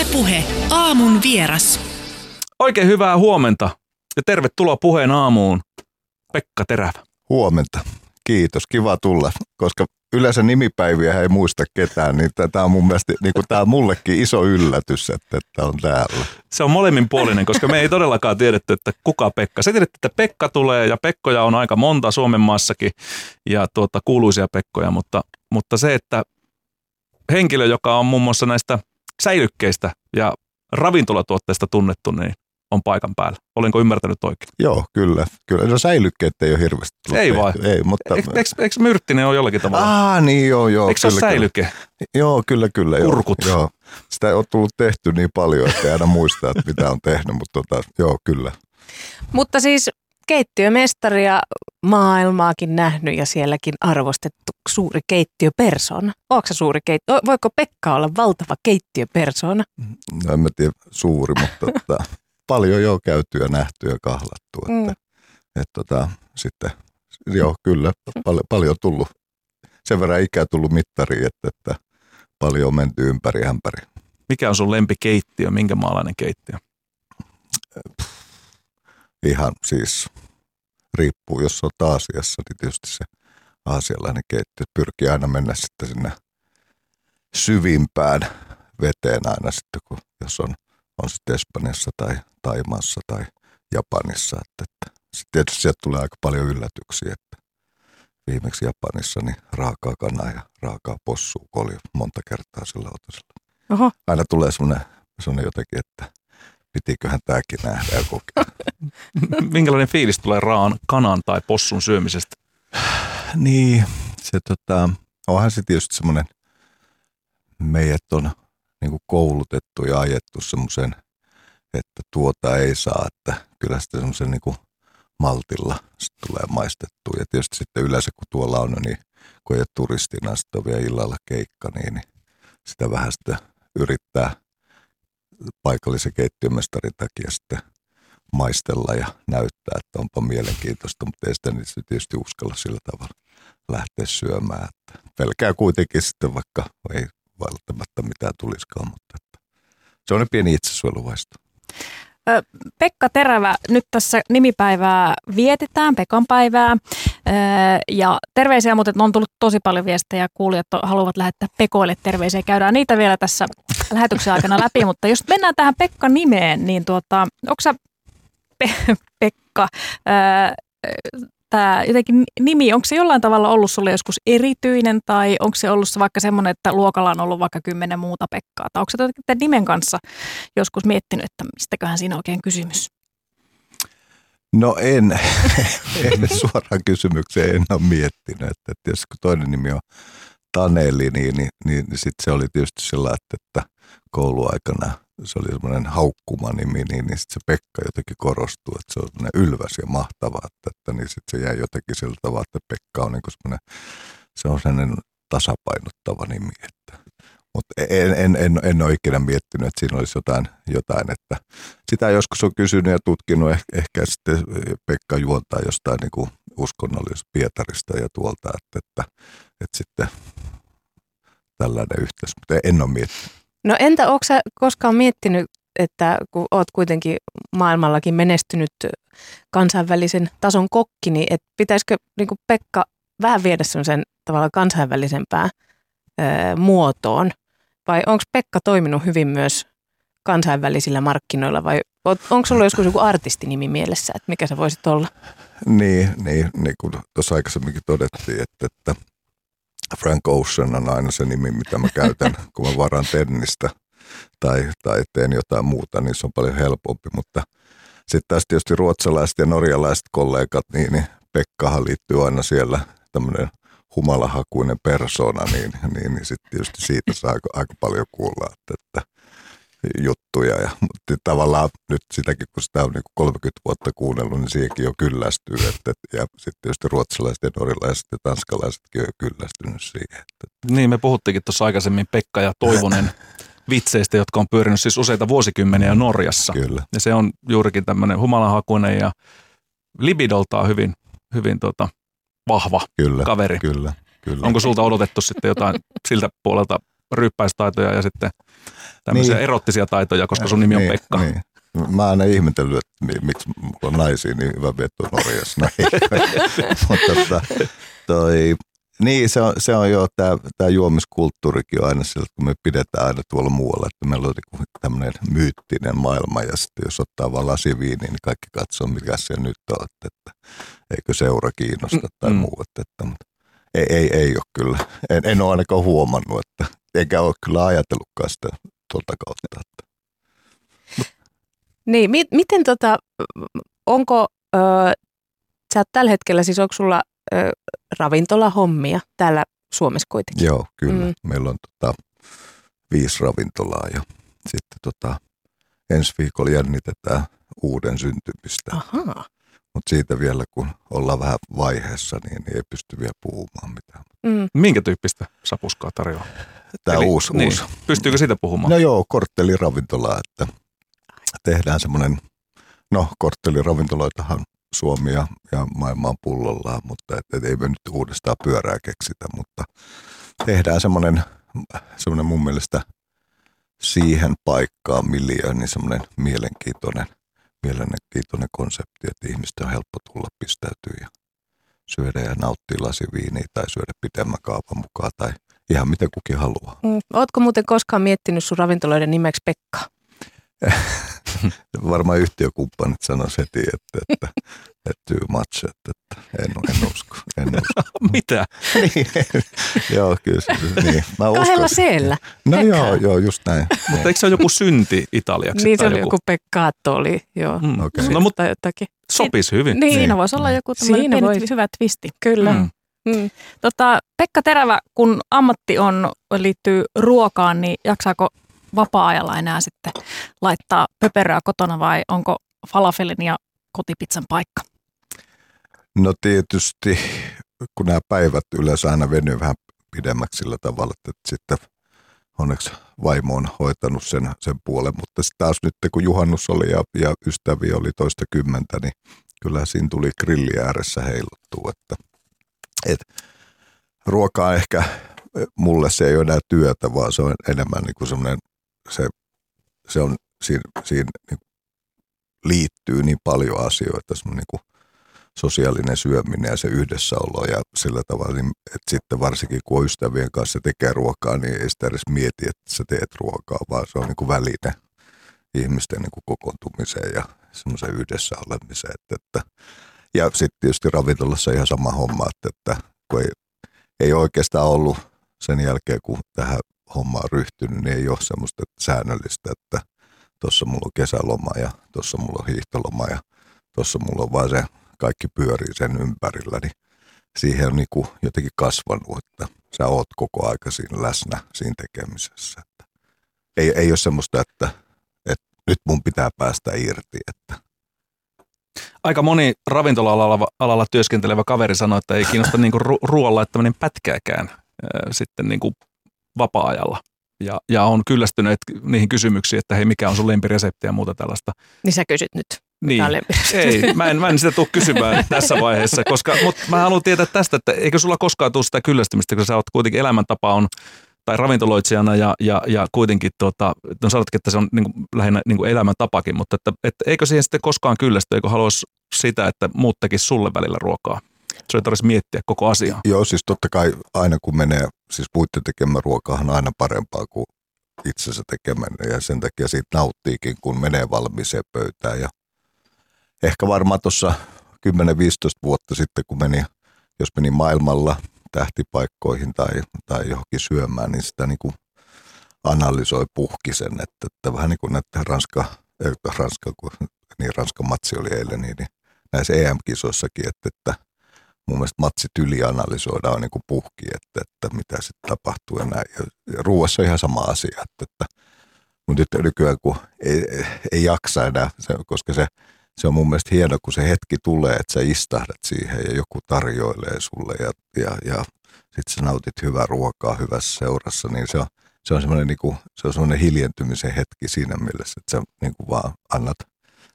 Ylepuhe aamun vieras. Oikein hyvää huomenta ja tervetuloa puheen aamuun, Pekka Terävä. Huomenta. Kiitos, kiva tulla, koska yleensä nimipäiviä ei muista ketään, niin tämä on mun mielestä niin kuin tämä on mullekin iso yllätys, että, että on täällä. Se on molemminpuolinen, koska me ei todellakaan tiedetty, että kuka Pekka. Se tiedetty, että Pekka tulee ja Pekkoja on aika monta Suomen maassakin ja tuota, kuuluisia Pekkoja, mutta, mutta se, että henkilö, joka on muun muassa näistä säilykkeistä ja ravintolatuotteista tunnettu, niin on paikan päällä. Olenko ymmärtänyt oikein? Joo, kyllä. kyllä. No säilykkeet ei ole hirveästi Ei vai? Ei, mutta... Eikö, eikö, eikö Myrttinen ole jollakin tavalla? Ah, niin joo, joo. Eikö se kyllä, ole säilyke? Kyllä. Joo, kyllä, kyllä. Kurkut. Joo, joo. Sitä ei ole tullut tehty niin paljon, että ei aina muista, että mitä on tehnyt, mutta tota, joo, kyllä. Mutta siis keittiömestaria maailmaakin nähnyt ja sielläkin arvostettu suuri keittiöpersona. Onko se suuri keittiö? Voiko Pekka olla valtava keittiöpersona? No en mä tiedä suuri, mutta tota, paljon jo käyty ja nähty ja kahlattu. Että, mm. et, tota, sitten, joo, kyllä, paljon, paljon tullut. Sen verran ikää tullut mittariin, että, että paljon on menty ympäri ämpäri. Mikä on sun lempikeittiö? Minkä maalainen keittiö? Ihan siis riippuu, jos on Aasiassa, niin tietysti se aasialainen keittiö pyrkii aina mennä sitten sinne syvimpään veteen aina sitten, kun jos on, on sitten Espanjassa tai Taimaassa tai Japanissa. Että, että sitten tietysti sieltä tulee aika paljon yllätyksiä, että viimeksi Japanissa niin raakaa kanaa ja raakaa possua koli monta kertaa sillä otosella. Oho. Aina tulee semmoinen, semmoinen jotenkin, että pitiköhän tämäkin nähdä ja kokea. Minkälainen fiilis tulee raan kanan tai possun syömisestä? niin, se tota, onhan se tietysti semmoinen, meidät on niin kuin koulutettu ja ajettu semmoisen, että tuota ei saa, että kyllä sitten semmoisen niin kuin maltilla sit tulee maistettua. Ja tietysti sitten yleensä kun tuolla on, niin kun ei ole turistina, sitten on vielä illalla keikka, niin, niin sitä vähän sitten yrittää paikallisen keittiömestarin takia sitten maistella ja näyttää, että onpa mielenkiintoista, mutta ei sitä niistä tietysti uskalla sillä tavalla lähteä syömään. Että pelkää kuitenkin sitten, vaikka ei välttämättä mitään tulisikaan, mutta että se on pieni itsesuojeluvaisto. Pekka Terävä, nyt tässä nimipäivää vietetään, Pekan päivää. Ja terveisiä, mutta on tullut tosi paljon viestejä. Kuulijat haluavat lähettää Pekoille terveisiä. Käydään niitä vielä tässä lähetyksen aikana läpi, mutta jos mennään tähän Pekka-nimeen, niin tuota, onko sä Pe- Pekka, tämä jotenkin nimi, onko se jollain tavalla ollut sulle joskus erityinen tai onko se ollut vaikka semmoinen, että luokalla on ollut vaikka kymmenen muuta Pekkaa? Tai onko se tämän nimen kanssa joskus miettinyt, että mistäköhän siinä oikein kysymys? No en, en suoraan kysymykseen en ole miettinyt, että tietysti kun toinen nimi on Taneli, niin, niin, niin, niin sitten se oli tietysti sellainen, että, että kouluaikana se oli semmoinen haukkuma nimi, niin, niin sitten se Pekka jotenkin korostuu, että se on semmoinen ylväs ja mahtava, että, että niin sitten se jäi jotenkin sillä tavalla, että Pekka on niin semmoinen, se on sellainen tasapainottava nimi, että mutta en, en, en, en ole ikinä miettinyt, että siinä olisi jotain, jotain että sitä joskus on kysynyt ja tutkinut, ehkä, ehkä sitten Pekka juontaa jostain niin kuin uskonnollisesta Pietarista ja tuolta, että, että, että sitten tällainen yhteys, mutta en ole miettinyt. No entä onko sä koskaan miettinyt, että kun oot kuitenkin maailmallakin menestynyt kansainvälisen tason kokki, niin että pitäisikö niin Pekka vähän viedä sen tavallaan kansainvälisempään ö, muotoon? Vai onko Pekka toiminut hyvin myös kansainvälisillä markkinoilla vai onko sulla joskus joku artistinimi mielessä, että mikä se voisit olla? Niin, niin, niin kuin tuossa aikaisemminkin todettiin, että, että Frank Ocean on aina se nimi, mitä mä käytän, kun mä varan tennistä tai, tai teen jotain muuta, niin se on paljon helpompi. Mutta sitten taas tietysti ruotsalaiset ja norjalaiset kollegat, niin, niin Pekkahan liittyy aina siellä tämmöinen humalahakuinen persona, niin, niin, niin sitten tietysti siitä saa aika, aika paljon kuulla, että, että juttuja. Ja, mutta tavallaan nyt sitäkin, kun sitä on niin 30 vuotta kuunnellut, niin siihenkin jo kyllästyy. Että, ja sitten tietysti ruotsalaiset ja norilaiset ja tanskalaisetkin on jo kyllästynyt siihen. Että. Niin, me puhuttiinkin tuossa aikaisemmin Pekka ja Toivonen vitseistä, jotka on pyörinyt siis useita vuosikymmeniä Norjassa. Kyllä. Ja se on juurikin tämmöinen humalahakuinen ja libidoltaan hyvin, hyvin tota, vahva kyllä, kaveri. Kyllä, kyllä. Onko sulta odotettu sitten jotain siltä puolelta ryyppäistaitoja ja sitten tämmöisiä niin. erottisia taitoja, koska sun nimi on niin, Pekka. Niin. Mä oon aina ihmetellyt, että miksi mulla on naisia niin hyvä veto Norjassa. Mutta tota, toi, niin, se on, se on jo, tämä, tämä juomiskulttuurikin on aina sillä, kun me pidetään aina tuolla muualla, että meillä on niinku tämmöinen myyttinen maailma ja sitten jos ottaa vaan lasiviini, niin kaikki katsoo, mikä se nyt on, että, että eikö seura kiinnosta tai mm. muu. Että, että, mutta ei, ei, ei ole kyllä. En, en ole ainakaan huomannut, että eikä ole kyllä ajatellutkaan sitä tuolta kautta. Että. Niin, mi- miten tota, onko, ö, sä tällä hetkellä, siis onko sulla ö, ravintolahommia täällä Suomessa kuitenkin? Joo, kyllä. Mm. Meillä on tota, viisi ravintolaa ja sitten tota, ensi viikolla jännitetään uuden syntymistä. Ahaa. Mutta siitä vielä, kun ollaan vähän vaiheessa, niin, niin ei pysty vielä puhumaan mitään. Mm. Minkä tyyppistä sapuskaa tarjoaa? Tämä Eli- uusi, niin. uusi. Pystyykö siitä puhumaan? No joo, kortteliravintola, että tehdään semmoinen, no kortteliravintoloitahan Suomi ja, ja maailma on pullollaan, mutta et, et ei me nyt uudestaan pyörää keksitä, mutta tehdään semmoinen, semmoinen mun mielestä siihen paikkaan miljöön, niin semmoinen mielenkiintoinen, mielenkiintoinen konsepti, että ihmisten on helppo tulla pistäytyä ja syödä ja nauttia lasiviiniä tai syödä pitemmän kaavan mukaan tai ihan mitä kukin haluaa. Mm. Ootko muuten koskaan miettinyt sun ravintoloiden nimeksi Pekka? Varmaan yhtiökumppanit sanoisi heti, että, että, että too much, että, että en, en usko. En usko. Mitä? niin, joo, kyllä se, niin. Mä Kahdella uskon. seellä. No Pekka. joo, joo, just näin. Mutta eikö se ole joku synti italiaksi? Niin se oli joku Pekkaatto oli, joo. Mm. Okei. No mutta jotakin. sopisi hyvin. Niin, Siinä voisi olla joku tämmöinen Siinä voi. hyvä twisti. kyllä. Mm. Mm. Tota, Pekka Terävä, kun ammatti on, liittyy ruokaan, niin jaksaako vapaa-ajalla enää sitten laittaa pöperöä kotona vai onko falafelin ja kotipizzan paikka? No tietysti, kun nämä päivät yleensä aina venyy vähän pidemmäksi sillä tavalla, että sitten onneksi vaimo on hoitanut sen, sen puolen, mutta sitten taas nyt kun juhannus oli ja, ja ystäviä oli toista kymmentä, niin kyllä siinä tuli grilli ääressä heiluttua, että et, ruoka on ehkä, mulle se ei ole enää työtä, vaan se on enemmän niin kuin semmoinen, se, se on, siinä, siinä niin liittyy niin paljon asioita, semmoinen niin kuin sosiaalinen syöminen ja se yhdessäolo ja sillä tavalla, niin, että sitten varsinkin kun on ystävien kanssa tekee ruokaa, niin ei sitä edes mieti, että sä teet ruokaa, vaan se on niin kuin väline ihmisten niin kuin kokoontumiseen ja semmoisen yhdessä olemiseen. Että, että, ja sitten tietysti ravintolassa ihan sama homma, että, että kun ei, ei oikeastaan ollut sen jälkeen, kun tähän hommaan ryhtynyt, niin ei ole semmoista säännöllistä, että tuossa mulla on kesäloma ja tuossa mulla on hiihtoloma ja tuossa mulla on vaan se kaikki pyörii sen ympärillä, niin siihen on niinku jotenkin kasvanut, että sä oot koko aika siinä läsnä siinä tekemisessä. Että ei, ei ole semmoista, että, että nyt mun pitää päästä irti, että Aika moni ravintola-alalla alalla työskentelevä kaveri sanoi, että ei kiinnosta niinku ru- ruoan laittaminen pätkääkään ää, sitten niinku vapaa-ajalla. Ja, ja on kyllästyneet niihin kysymyksiin, että hei, mikä on sun lempiresepti ja muuta tällaista. Niin sä kysyt nyt. Niin. Ei, mä en, mä en sitä tule kysymään tässä vaiheessa, koska, mutta mä haluan tietää tästä, että eikö sulla koskaan tule sitä kyllästymistä, kun sä oot kuitenkin elämäntapa on, tai ravintoloitsijana ja, ja, ja kuitenkin, tota, no sanotkin, että se on niin kuin, lähinnä niin kuin elämäntapakin, mutta että, että eikö siihen sitten koskaan kyllästy, eikö haluaisi sitä, että muut tekisi sulle välillä ruokaa? Se ei tarvitsisi miettiä koko asiaa. Joo, siis totta kai aina kun menee, siis muiden tekemä on aina parempaa kuin itsensä tekemään ja sen takia siitä nauttiikin, kun menee valmiiseen pöytään. Ja ehkä varmaan tuossa 10-15 vuotta sitten, kun meni, jos meni maailmalla tähtipaikkoihin tai, tai johonkin syömään, niin sitä niin kuin analysoi puhkisen, että, että vähän niin kuin näitä Ranska, ei, Ranska, kun niin Ranskan matsi oli eilen, niin, niin näissä EM-kisoissakin, että, että mun mielestä matsit ylianalysoidaan niin kuin puhki, että, että mitä sitten tapahtuu ja näin. Ja, ruuassa on ihan sama asia, että, että mutta nyt nykyään kun ei, ei, jaksa enää, koska se, se on mun mielestä hieno, kun se hetki tulee, että sä istahdat siihen ja joku tarjoilee sulle ja, ja, ja sitten sä nautit hyvää ruokaa hyvässä seurassa, niin se on, se on semmoinen niinku, se on hiljentymisen hetki siinä mielessä, että sä niinku vaan annat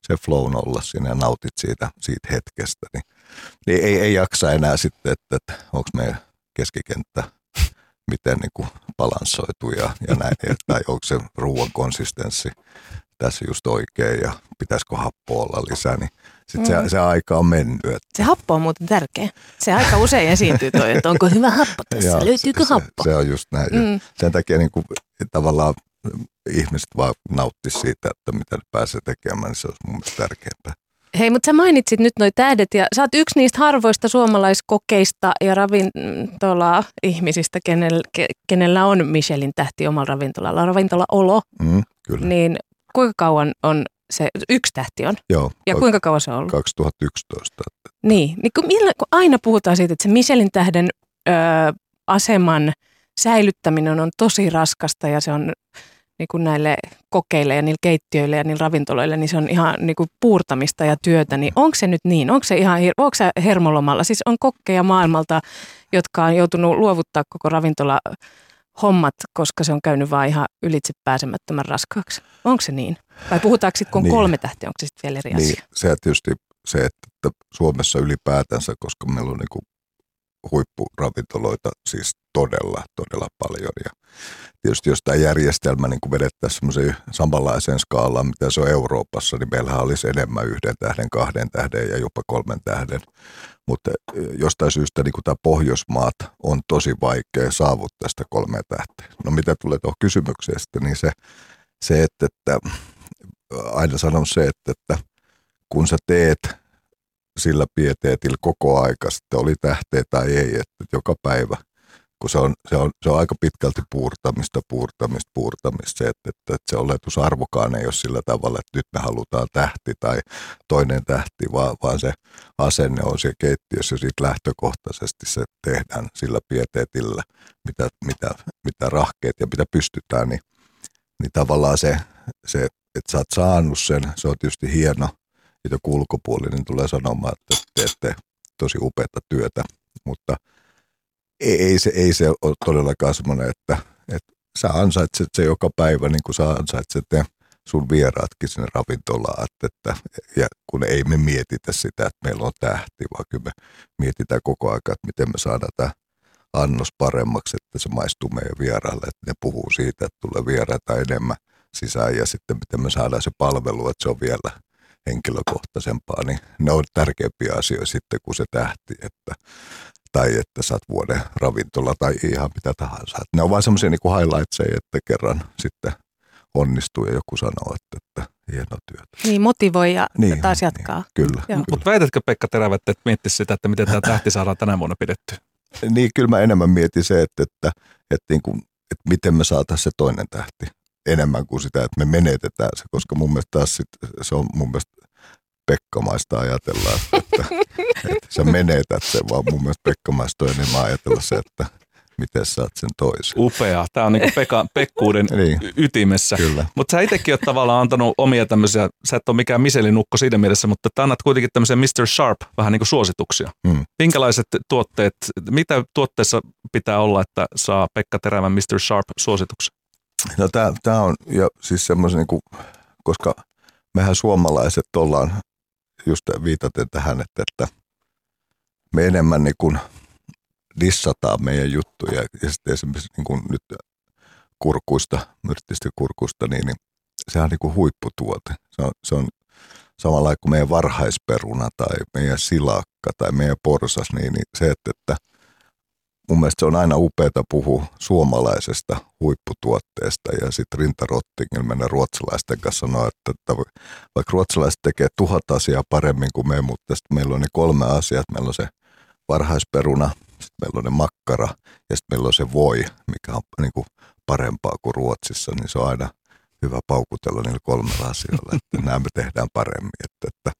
se flown olla siinä ja nautit siitä, siitä hetkestä, niin, niin ei, ei jaksa enää sitten, että, että onko meidän keskikenttä miten niin kuin balanssoitu ja, ja näin, tai onko se ruoan konsistenssi tässä just oikein ja pitäisikö happoa olla lisää, niin sitten mm. se, se aika on mennyt. Että. Se happo on muuten tärkeä. Se aika usein esiintyy toi, että onko hyvä happo tässä, Joo, löytyykö se, happo? Se, se on just näin. Mm. Sen takia niin kuin, tavallaan ihmiset vaan nautti siitä, että mitä ne pääsee tekemään, niin se olisi mun mielestä tärkeämpää. Hei, mutta sä mainitsit nyt noi tähdet ja sä oot yksi niistä harvoista suomalaiskokeista ja ravintola-ihmisistä, kenellä, kenellä on Michelin tähti omalla ravintolalla, ravintola-olo. Mm, kyllä. Niin kuinka kauan on se, yksi tähti on? Joo. Ja kuinka kauan se on ollut? 2011. Niin, niin kun, millä, kun aina puhutaan siitä, että se Michelin tähden ö, aseman säilyttäminen on tosi raskasta ja se on niin kuin näille kokeille ja niille keittiöille ja niille ravintoloille, niin se on ihan niin kuin puurtamista ja työtä. Niin onko se nyt niin? Onko se ihan onko se hermolomalla? Siis on kokkeja maailmalta, jotka on joutunut luovuttaa koko ravintola hommat, koska se on käynyt vaan ihan ylitse pääsemättömän raskaaksi. Onko se niin? Vai puhutaanko sitten, kun on niin. kolme tähtiä, onko se sitten vielä eri niin. asia? Se tietysti se, että Suomessa ylipäätänsä, koska meillä on niin huippuravintoloita siis todella, todella paljon. Ja tietysti jos tämä järjestelmä niin vedettäisiin samanlaiseen skaalaan, mitä se on Euroopassa, niin meillähän olisi enemmän yhden tähden, kahden tähden ja jopa kolmen tähden. Mutta e, jostain syystä niin tämä Pohjoismaat on tosi vaikea saavuttaa sitä kolme tähteä. No mitä tulee tuohon kysymykseen sitten, niin se, se että, että aina sanon se, että, että kun sä teet sillä pieteetillä koko aika, sitten oli tähteä tai ei, että joka päivä – kun se on, se on, se on aika pitkälti puurtamista, puurtamista, puurtamista. Se, että, että, että se oletusarvokaan ei ole sillä tavalla, että nyt me halutaan tähti tai toinen tähti, vaan, vaan se asenne on siellä keittiössä sitten lähtökohtaisesti se tehdään sillä pieteetillä, mitä, mitä, mitä rahkeet ja mitä pystytään, niin, niin tavallaan se, se, että sä oot saanut sen, se on tietysti hieno, joku ulkopuolinen tulee sanomaan, että teette tosi upeata työtä, mutta – ei, ei, se, ei se ole todellakaan semmoinen, että, että sä ansaitset se joka päivä niin kuin sä ansaitset ne sun vieraatkin sinne ravintolaan, että, että, ja kun ei me mietitä sitä, että meillä on tähti, vaan kyllä me mietitään koko ajan, että miten me saadaan tämä annos paremmaksi, että se maistuu meidän vieraille, että ne puhuu siitä, että tulee vieraita enemmän sisään ja sitten miten me saadaan se palvelu, että se on vielä henkilökohtaisempaa, niin ne on tärkeimpiä asioita sitten kuin se tähti, että tai että saat vuoden ravintola tai ihan mitä tahansa. Et ne on vain semmoisia niin highlightseja, että kerran sitten onnistuu ja joku sanoo, että, että hieno työtä. Niin, motivoi ja niin, taas niin, jatkaa. Niin, kyllä. kyllä. Mutta väitätkö Pekka Terävä, että miettisi sitä, että miten tämä tähti saadaan tänä vuonna pidetty? Niin, kyllä mä enemmän mietin se, että, että, että, niin kuin, että miten me saataisiin se toinen tähti enemmän kuin sitä, että me menetetään se, koska mun mielestä taas sit, se on mun mielestä Pekkamaista ajatella, että, että, että sä menetät sen, vaan mun mielestä Pekkamaista on enemmän ajatella se, että miten saat sen toisen. Upea. Tämä on niin Pekka, Pekkuuden niin. ytimessä. Mutta sä itsekin oot tavallaan antanut omia tämmöisiä, sä et ole mikään miselinukko siinä mielessä, mutta sä annat kuitenkin tämmöisen Mr. Sharp vähän niin kuin suosituksia. Hmm. Minkälaiset tuotteet, mitä tuotteessa pitää olla, että saa Pekka Terävän Mr. Sharp suosituksen? No tämä on ja siis semmoisen, niin koska mehän suomalaiset ollaan just viitaten tähän, että, että me enemmän niin kuin dissataan meidän juttuja. Ja sitten esimerkiksi niin kuin nyt kurkuista, myrttistä kurkusta, niin, niin sehän on niin kuin huipputuote. Se on, se on samalla kuin meidän varhaisperuna tai meidän silakka tai meidän porsas, niin, niin se, että, että – mun mielestä se on aina upeaa puhua suomalaisesta huipputuotteesta. Ja sitten rintarottingilla mennä ruotsalaisten kanssa sanoa, että, että vaikka ruotsalaiset tekee tuhat asiaa paremmin kuin me, mutta sitten meillä on ne kolme asiaa, meillä on se varhaisperuna, sitten meillä on ne makkara ja sitten meillä on se voi, mikä on niin kuin parempaa kuin Ruotsissa, niin se on aina hyvä paukutella niillä kolmella asioilla, että nämä me tehdään paremmin. Että, että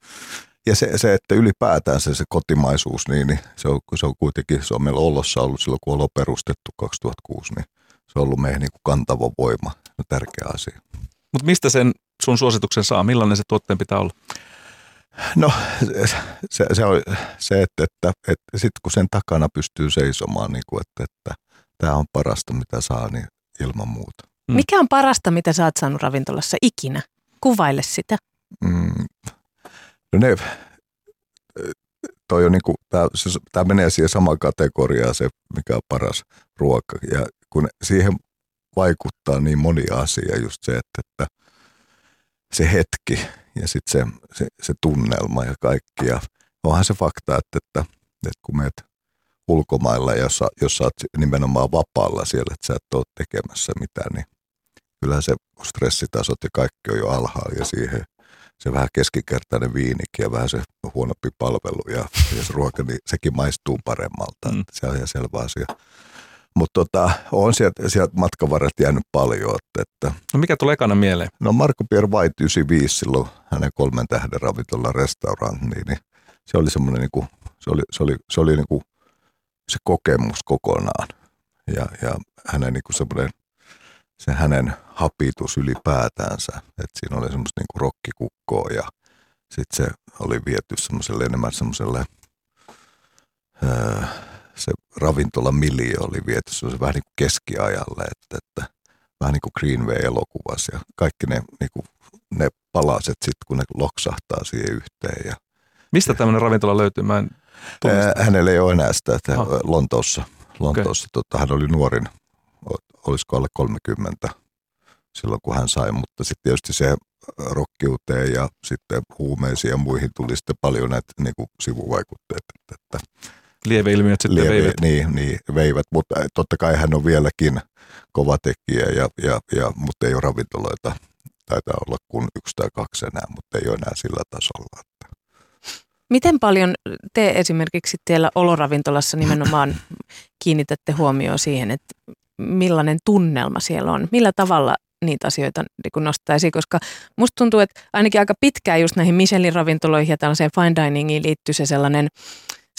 ja se, se, että ylipäätään se, se kotimaisuus, niin, niin se, on, se on kuitenkin, se on meillä Ollossa ollut silloin, kun on perustettu 2006, niin se on ollut meidän niin kuin kantava voima, no, tärkeä asia. Mutta mistä sen sun suosituksen saa? Millainen se tuotteen pitää olla? No se, se on se, että, että, että sitten kun sen takana pystyy seisomaan, niin kuin, että, että tämä on parasta, mitä saa, niin ilman muuta. Mm. Mikä on parasta, mitä sä oot saanut ravintolassa ikinä? Kuvaile sitä. Mm, No ne, toi on niinku, tää, se, tää menee siihen samaan kategoriaan se, mikä on paras ruoka. Ja kun siihen vaikuttaa niin moni asia, just se, että, että se hetki ja sitten se, se, se, tunnelma ja kaikki. Ja onhan se fakta, että, että, että kun meet ulkomailla, jos, jos sä oot nimenomaan vapaalla siellä, että sä et ole tekemässä mitään, niin kyllä se stressitasot ja kaikki on jo alhaalla ja siihen se vähän keskikertainen viinikin ja vähän se huonompi palvelu ja, se ruoka, niin sekin maistuu paremmalta. Mm. Se on ihan selvä asia. Mutta tota, on sieltä, sieltä matkan jäänyt paljon. Että, no mikä tulee ekana mieleen? No Marko Pierre White 95 silloin hänen kolmen tähden ravintola restaurant, niin, niin se oli semmoinen niin kuin, se oli, se oli, se oli niin kuin se kokemus kokonaan. Ja, ja hänen niin kuin semmoinen, se hänen hapitus ylipäätäänsä, että siinä oli semmoista niin kuin rokkikukkoa ja sitten se oli viety semmoiselle enemmän semmoiselle öö, se ravintola miljo oli viety se vähän niin kuin keskiajalle, että, että vähän niin kuin Greenway-elokuvassa ja kaikki ne, niin kuin, ne palaset sitten, kun ne loksahtaa siihen yhteen. Ja, Mistä tämmöinen ravintola löytyy? Mä en ää, hänellä ei ole enää sitä, että. Lontoossa, Lontoossa okay. tota, hän oli nuorin, olisiko alle 30 silloin kun hän sai, mutta sitten tietysti se rokkiuteen ja sitten huumeisiin ja muihin tuli sitten paljon näitä niin kuin sivuvaikutteita. Että, lieveilmiöt sitten lieve, veivät. Niin, niin, veivät, mutta totta kai hän on vieläkin kova tekijä, ja, ja, ja, mutta ei ole ravintoloita. Taitaa olla kuin yksi tai kaksi enää, mutta ei ole enää sillä tasolla. Että. Miten paljon te esimerkiksi siellä oloravintolassa nimenomaan kiinnitätte huomioon siihen, että millainen tunnelma siellä on? Millä tavalla niitä asioita niin nostaisi, koska musta tuntuu, että ainakin aika pitkään just näihin Michelin ravintoloihin ja tällaiseen fine diningiin liittyy se sellainen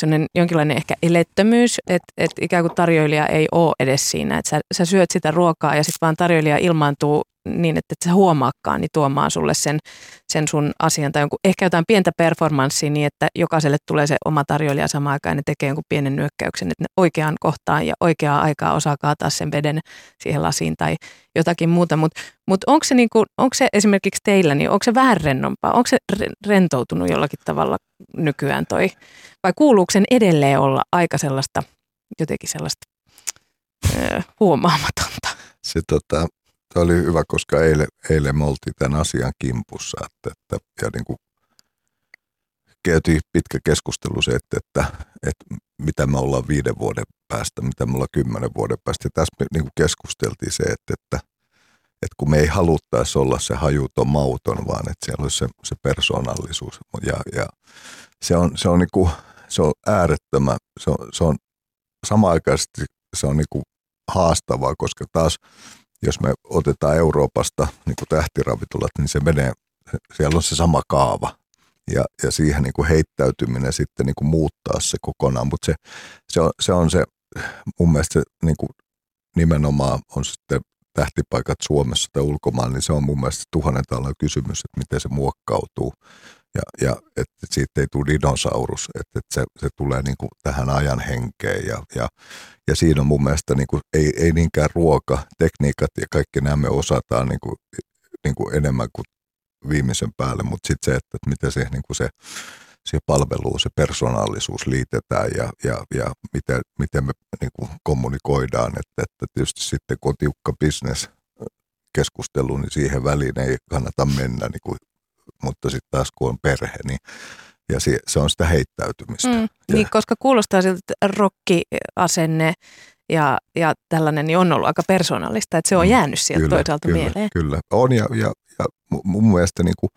sellainen jonkinlainen ehkä elettömyys, että, että ikään kuin tarjoilija ei ole edes siinä, että sä, sä syöt sitä ruokaa ja sitten vaan tarjoilija ilmaantuu niin, että et sä huomaakaan, niin tuomaan sulle sen, sen sun asian tai jonkun, ehkä jotain pientä performanssia niin, että jokaiselle tulee se oma tarjoilija samaan aikaan ja ne tekee jonkun pienen nyökkäyksen, että ne oikeaan kohtaan ja oikeaa aikaa osaa kaataa sen veden siihen lasiin tai jotakin muuta, mutta mut onko se, niinku, onko se esimerkiksi teillä, niin onko se vähän rennompaa, onko se rentoutunut jollakin tavalla nykyään toi, vai kuuluuko sen edelleen olla aika sellaista, jotenkin sellaista ö, huomaamatonta? Se tota, Tämä oli hyvä, koska eilen, eilen me oltiin tämän asian kimpussa, että, että ja niin kuin käytiin pitkä keskustelu se, että, että, että mitä me ollaan viiden vuoden päästä, mitä me ollaan kymmenen vuoden päästä. Ja tässä me niin kuin keskusteltiin se, että, että, että kun me ei haluttaisi olla se hajuton mauton, vaan että siellä olisi se, se persoonallisuus. Ja, ja se on, se on, niin kuin, se on äärettömän, se on, se on samaaikaisesti se on niin kuin haastavaa, koska taas jos me otetaan Euroopasta niin kuin tähtiravintolat, niin se menee, siellä on se sama kaava. Ja, ja siihen niin kuin heittäytyminen sitten niin kuin muuttaa se kokonaan, mutta se, se, on, se on se, mun mielestä se niin kuin nimenomaan on sitten tähtipaikat Suomessa tai ulkomaan, niin se on mun mielestä tuhannen kysymys, että miten se muokkautuu ja, ja että siitä ei tule dinosaurus, että, että se, se tulee niin kuin tähän ajan henkeen ja, ja, ja siinä on mun mielestä niin kuin, ei, ei niinkään ruoka, tekniikat ja kaikki nämä me osataan niin kuin, niin kuin enemmän kuin viimeisen päälle, mutta sitten se, että, että miten se, niin kuin se, se palvelu, se persoonallisuus liitetään ja, ja, ja miten, miten me niin kuin kommunikoidaan, että, että tietysti sitten kun on tiukka business keskustelu, niin siihen väliin ei kannata mennä niin kuin mutta sitten taas kun on perhe, niin ja se, se on sitä heittäytymistä. Mm, niin, koska kuulostaa siltä, että rokkiasenne ja, ja tällainen niin on ollut aika persoonallista, että se on mm, jäänyt sieltä kyllä, toisaalta kyllä, mieleen. Kyllä, on ja, ja, ja mun mielestä niin kuin,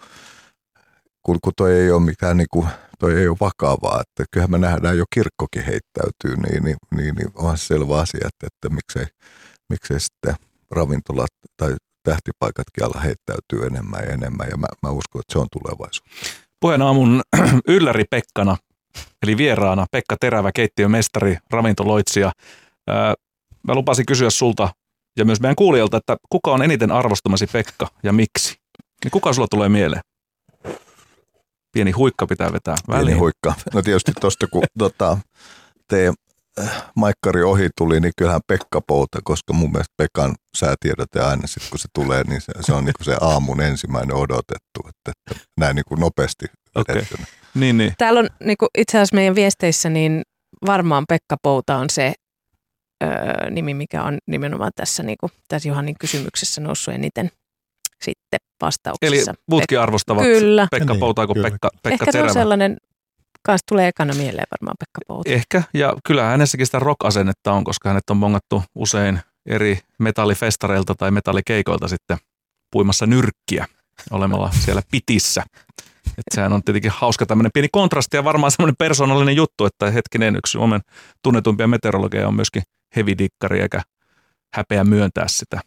kun, kun toi ei ole mikään niin kuin, toi ei ole vakavaa, että kyllähän me nähdään jo kirkkokin heittäytyy, niin, niin, niin, niin onhan se selvä asia, että, että miksei, miksei sitten ravintolat tai tähtipaikatkin alla heittäytyy enemmän ja enemmän ja mä, mä uskon, että se on tulevaisuus. Puheen aamun ylläri Pekkana, eli vieraana Pekka Terävä, keittiömestari, ravintoloitsija. Mä lupasin kysyä sulta ja myös meidän kuulijalta, että kuka on eniten arvostamasi Pekka ja miksi? Niin kuka sulla tulee mieleen? Pieni huikka pitää vetää väliin. Pieni huikka. No tietysti tuosta kun tota, te Maikkari ohi tuli, niin kyllähän Pekka Pouta, koska mun mielestä Pekan säätiedote aina sitten kun se tulee, niin se, se on niin kuin se aamun ensimmäinen odotettu, että, että näin niin kuin nopeasti okay. Niin, niin. Täällä on niin kuin itse asiassa meidän viesteissä, niin varmaan Pekka Pouta on se, öö, nimi, mikä on nimenomaan tässä, niin kuin, tässä Johannin kysymyksessä noussut eniten sitten Eli vastauksissa. muutkin arvostavat Kyllä. Pekka Niin, Poutaa kuin. Pekka, Pekka Ehkä se on sellainen, kanssa tulee ekana mieleen varmaan Pekka Pouta. Ehkä, ja kyllä hänessäkin sitä rock-asennetta on, koska hänet on mongattu usein eri metallifestareilta tai metallikeikoilta sitten puimassa nyrkkiä olemalla siellä pitissä. Et sehän on tietenkin hauska tämmöinen pieni kontrasti ja varmaan semmoinen persoonallinen juttu, että hetkinen yksi Suomen tunnetumpia meteorologeja on myöskin hevidikkari eikä häpeä myöntää sitä.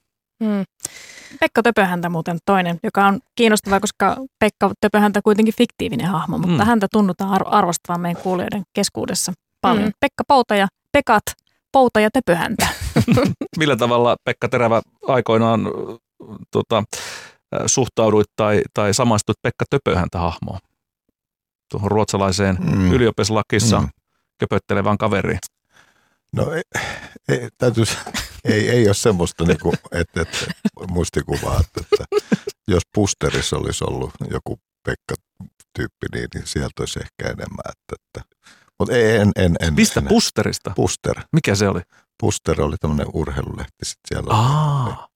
Hmm. Pekka Töpöhäntä muuten toinen, joka on kiinnostava, koska Pekka Töpöhäntä on kuitenkin fiktiivinen hahmo, mutta Mm. häntä tunnutaan ar- arvostavan meidän kuulijoiden keskuudessa paljon. Mm. Pekka Pouta ja Pekat, Pouta ja Töpöhäntä. Millä tavalla Pekka Terävä aikoinaan tota, suhtauduit tai, tai samaistuit Pekka Töpöhäntä hahmoon? Tuohon ruotsalaiseen Mm. ylioppilaskissa Mm. köpöttelevään kaveriin. No ei, ei, täytyy, ei, ei ole semmoista niinku, että, että muistikuvaa, että, että jos pusterissa olisi ollut joku Pekka-tyyppi, niin, niin sieltä olisi ehkä enemmän. Että, että, mutta ei, en, en, en, Mistä en, pusterista? Puster. Mikä se oli? Puster oli tämmöinen urheilulehti, sitten siellä Aa,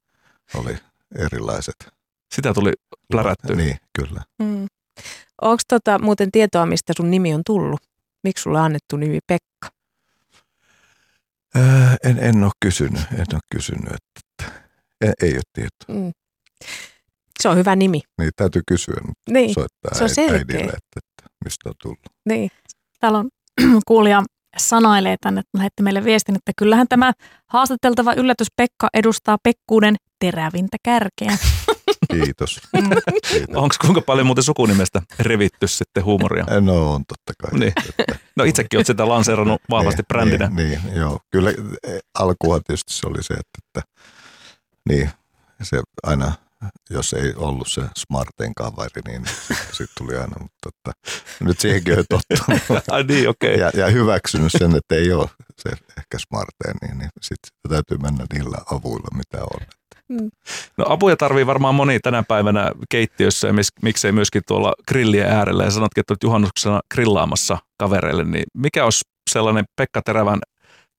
oli erilaiset. sitä tuli plärättyä. Niin, kyllä. Hmm. Onko tota, muuten tietoa, mistä sun nimi on tullut? Miksi sulla on annettu nimi Pekka? Ää, en, en ole kysynyt, en ole kysynyt, että, että ei, ole tietoa. Hmm. Se on hyvä nimi. Niin täytyy kysyä nyt, Niin, soittaa se on äidille, että, että mistä on tullut. niin. Täällä on kuulija sanailee tänne, että lähetti meille viestin, että kyllähän tämä haastateltava yllätys Pekka edustaa Pekkuuden terävintä kärkeä. Kiitos. Kiitos. Onko kuinka paljon muuten sukunimestä revitty sitten huumoria? No on totta kai. Niin. Että, No itsekin olet sitä lanseerannut vahvasti niin, brändinä. Niin, niin, joo. Kyllä eh, alkuhan tietysti se oli se, että, että niin, se aina, jos ei ollut se smarten kaveri, niin sitten sit tuli aina, mutta että, nyt siihenkin on tottunut. Ai niin, okei. Okay. ja, ja hyväksynyt sen, että ei ole se ehkä smarteen, niin, niin sitten täytyy mennä niillä avuilla, mitä on. No apuja tarvii varmaan moni tänä päivänä keittiössä ja miksei myöskin tuolla grillien äärellä. Ja sanotkin, että olet juhannuksena grillaamassa kavereille, niin mikä olisi sellainen Pekka Terävän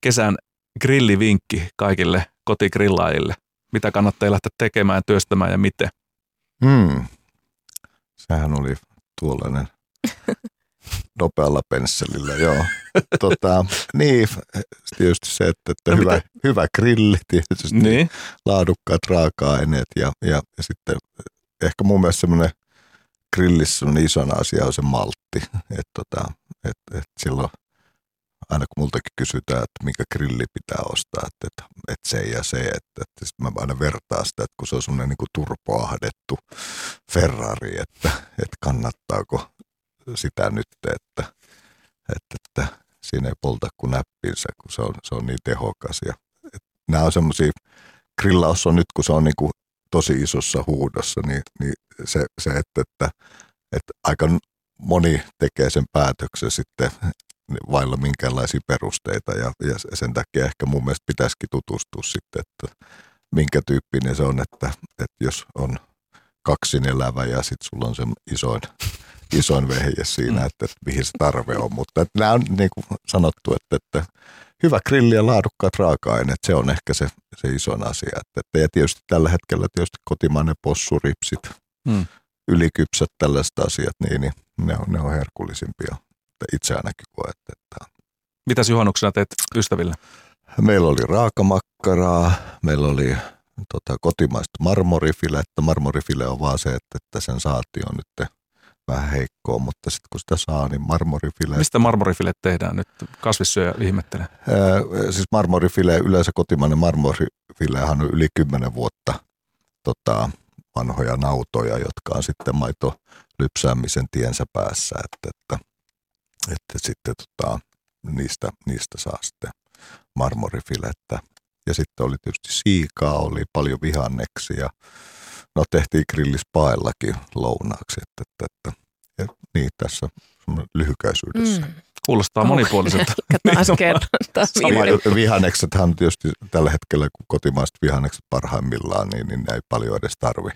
kesän grillivinkki kaikille kotigrillaajille? Mitä kannattaa lähteä tekemään, työstämään ja miten? Hmm. Sehän oli tuollainen nopealla pensselillä, joo. tota, niin, tietysti se, että, että No hyvä, mitä- hyvä grilli tietysti, Niin, laadukkaat raaka-aineet ja, ja, ja sitten ehkä mun mielestä semmoinen grillissä on isona asia on se maltti, että tota, et, et silloin aina kun multakin kysytään, että minkä grilli pitää ostaa, että, että, että se ja se, että, että sit mä aina vertaan sitä, että kun se on semmoinen niin turpoahdettu Ferrari, että, että kannattaako sitä nyt, että, että, että siinä ei polta kuin näppinsä, kun se on, se on niin tehokas. Ja, että nämä on semmoisia, grillaus on nyt, kun se on niin kuin tosi isossa huudossa, niin, niin se, se että, että, että aika moni tekee sen päätöksen sitten vailla minkäänlaisia perusteita ja, ja sen takia ehkä mun mielestä pitäisikin tutustua sitten, että minkä tyyppinen se on, että, että jos on kaksin elävä ja sitten sulla on se isoin, isoin vehje siinä, Mm. että, että mihin se tarve on. Mutta että nämä on niin kuin sanottu, että, että hyvä grilli ja laadukkaat raaka-aineet, se on ehkä se, se isoin asia. Että, että, ja tietysti tällä hetkellä tietysti kotimainen possuripsit, Mm. ylikypsät tällaiset asiat, niin, niin ne, on, ne on herkullisimpia. Itse ainakin koet, että mitäs juhannuksena teet ystäville? Meillä oli raakamakkaraa, meillä oli tota, kotimaista marmorifilettä. Marmorifile on vaan se, että, että sen saati on nyt vähän heikkoa, mutta sitten kun sitä saa, niin marmorifile. Mistä marmorifille tehdään nyt? Kasvissyöjä ihmettelee. Ää, siis marmorifile, yleensä kotimainen marmorifilehan on yli 10 vuotta tota, vanhoja nautoja, jotka on sitten maito lypsäämisen tiensä päässä, että, että, että sitten tota, niistä, niistä saa sitten marmorifilettä. Ja sitten oli tietysti siikaa, oli paljon vihanneksia. No tehtiin grillispaellakin lounaaksi, että, että, että ja niin tässä lyhykäisyydessä. Mm. Kuulostaa monipuoliselta. Eli taas kerran. Vihanneksethan tietysti tällä hetkellä, kun kotimaiset vihannekset parhaimmillaan, niin, niin ne ei paljon edes tarvi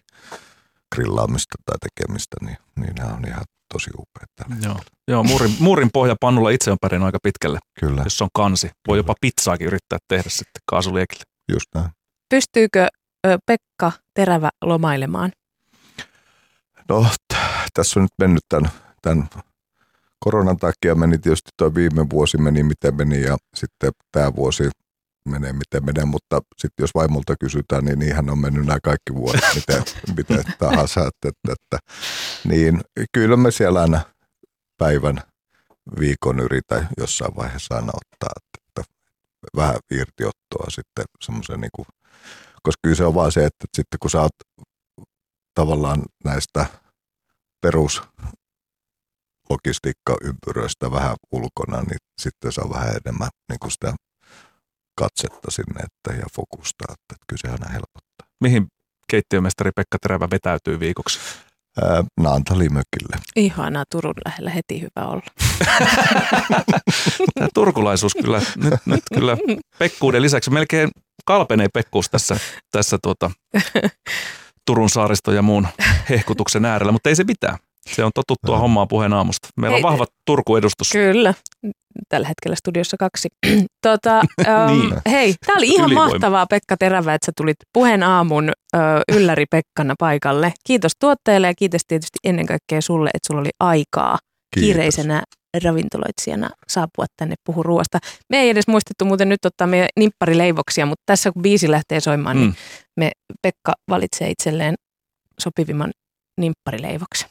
grillaamista tai tekemistä, niin, niin nämä on ihan tosi upeita. tällä Joo. hetkellä. Joo, muurin, muurin pohja pannulla itse on pärjännyt aika pitkälle, Kyllä, jos on kansi. Voi jopa pizzaakin yrittää tehdä sitten kaasuliekille. just näin. Pystyykö ö, Pekka Terävä lomailemaan? No, t- tässä on nyt mennyt tämän, tämän koronan takia meni tietysti tuo viime vuosi meni miten meni ja sitten tämä vuosi menee miten menee, mutta sitten jos vaimolta kysytään, niin niinhän on mennyt nämä kaikki vuodet miten, miten tahansa. Että, että, että, niin kyllä me siellä aina päivän viikon yritä jossain vaiheessa aina ottaa, että, että vähän irtiottoa sitten semmoisen niin kuin, koska kyllä se on vaan se, että, sitten kun sä oot tavallaan näistä perus logistiikkaympyröistä vähän ulkona, niin sitten saa vähän enemmän niin kuin sitä katsetta sinne että, ja fokusta, että, että kyllä se aina helpottaa. Mihin keittiömestari Pekka Terävä vetäytyy viikoksi? Ää, Naantalimökille. Ihanaa, Turun lähellä heti hyvä olla. Tämä turkulaisuus kyllä, nyt, nyt kyllä pekkuuden lisäksi melkein kalpenee pekkuus tässä, tässä tuota, Turun saaristo ja muun hehkutuksen äärellä, mutta ei se mitään. Se on totuttua hommaa puheen aamusta. Meillä on vahva Turku-edustus. Kyllä. Tällä hetkellä studiossa kaksi. tota, ähm, Niin. Hei, tämä oli ihan Ylivoima. mahtavaa Pekka Terävä, että sä tulit puheen aamun ö, ylläri Pekkana paikalle. Kiitos tuotteelle ja kiitos tietysti ennen kaikkea sulle, että sulla oli aikaa Kiitos. kiireisenä ravintoloitsijana saapua tänne puhu ruoasta. Me ei edes muistettu muuten nyt ottaa meidän nimpparileivoksia, mutta tässä kun biisi lähtee soimaan, mm. niin Mm. me Pekka valitsee itselleen sopivimman nimpparileivoksen.